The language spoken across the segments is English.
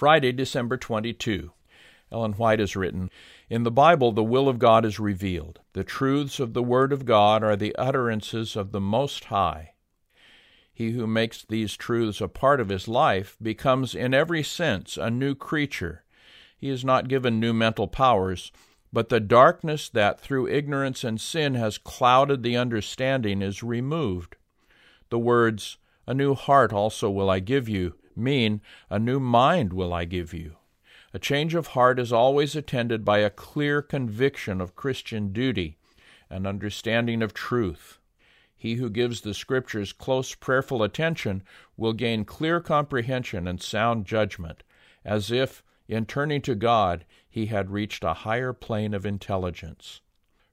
Friday, December 22. Ellen White has written In the Bible, the will of God is revealed. The truths of the Word of God are the utterances of the Most High. He who makes these truths a part of his life becomes, in every sense, a new creature. He is not given new mental powers, but the darkness that through ignorance and sin has clouded the understanding is removed. The words, A new heart also will I give you, mean, A new mind will I give you. A change of heart is always attended by a clear conviction of Christian duty, an understanding of truth. He who gives the Scriptures close prayerful attention will gain clear comprehension and sound judgment, as if, in turning to God, he had reached a higher plane of intelligence.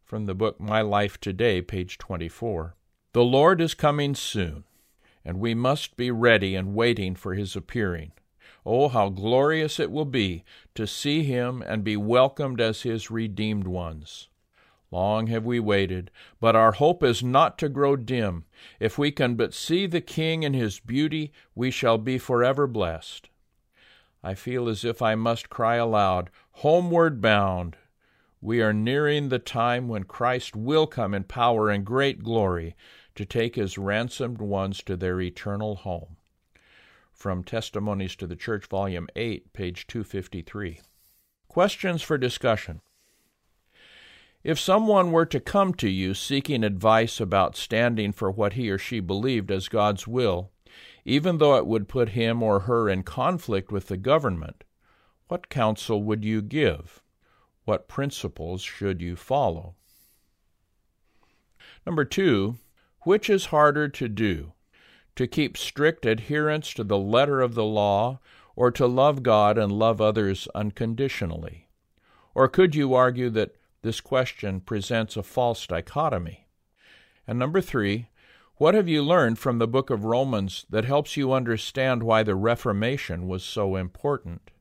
From the book My Life Today, page 24. The Lord is coming soon and we must be ready and waiting for his appearing. Oh, how glorious it will be to see him and be welcomed as his redeemed ones. Long have we waited, but our hope is not to grow dim. If we can but see the King in his beauty, we shall be forever blessed. I feel as if I must cry aloud, Homeward bound! We are nearing the time when Christ will come in power and great glory to take his ransomed ones to their eternal home. From Testimonies to the Church, Volume 8, page 253. Questions for discussion. If someone were to come to you seeking advice about standing for what he or she believed as God's will, even though it would put him or her in conflict with the government, what counsel would you give? What principles should you follow? Number two, which is harder to do? To keep strict adherence to the letter of the law, or to love God and love others unconditionally? Or could you argue that this question presents a false dichotomy? And number three, what have you learned from the book of Romans that helps you understand why the Reformation was so important?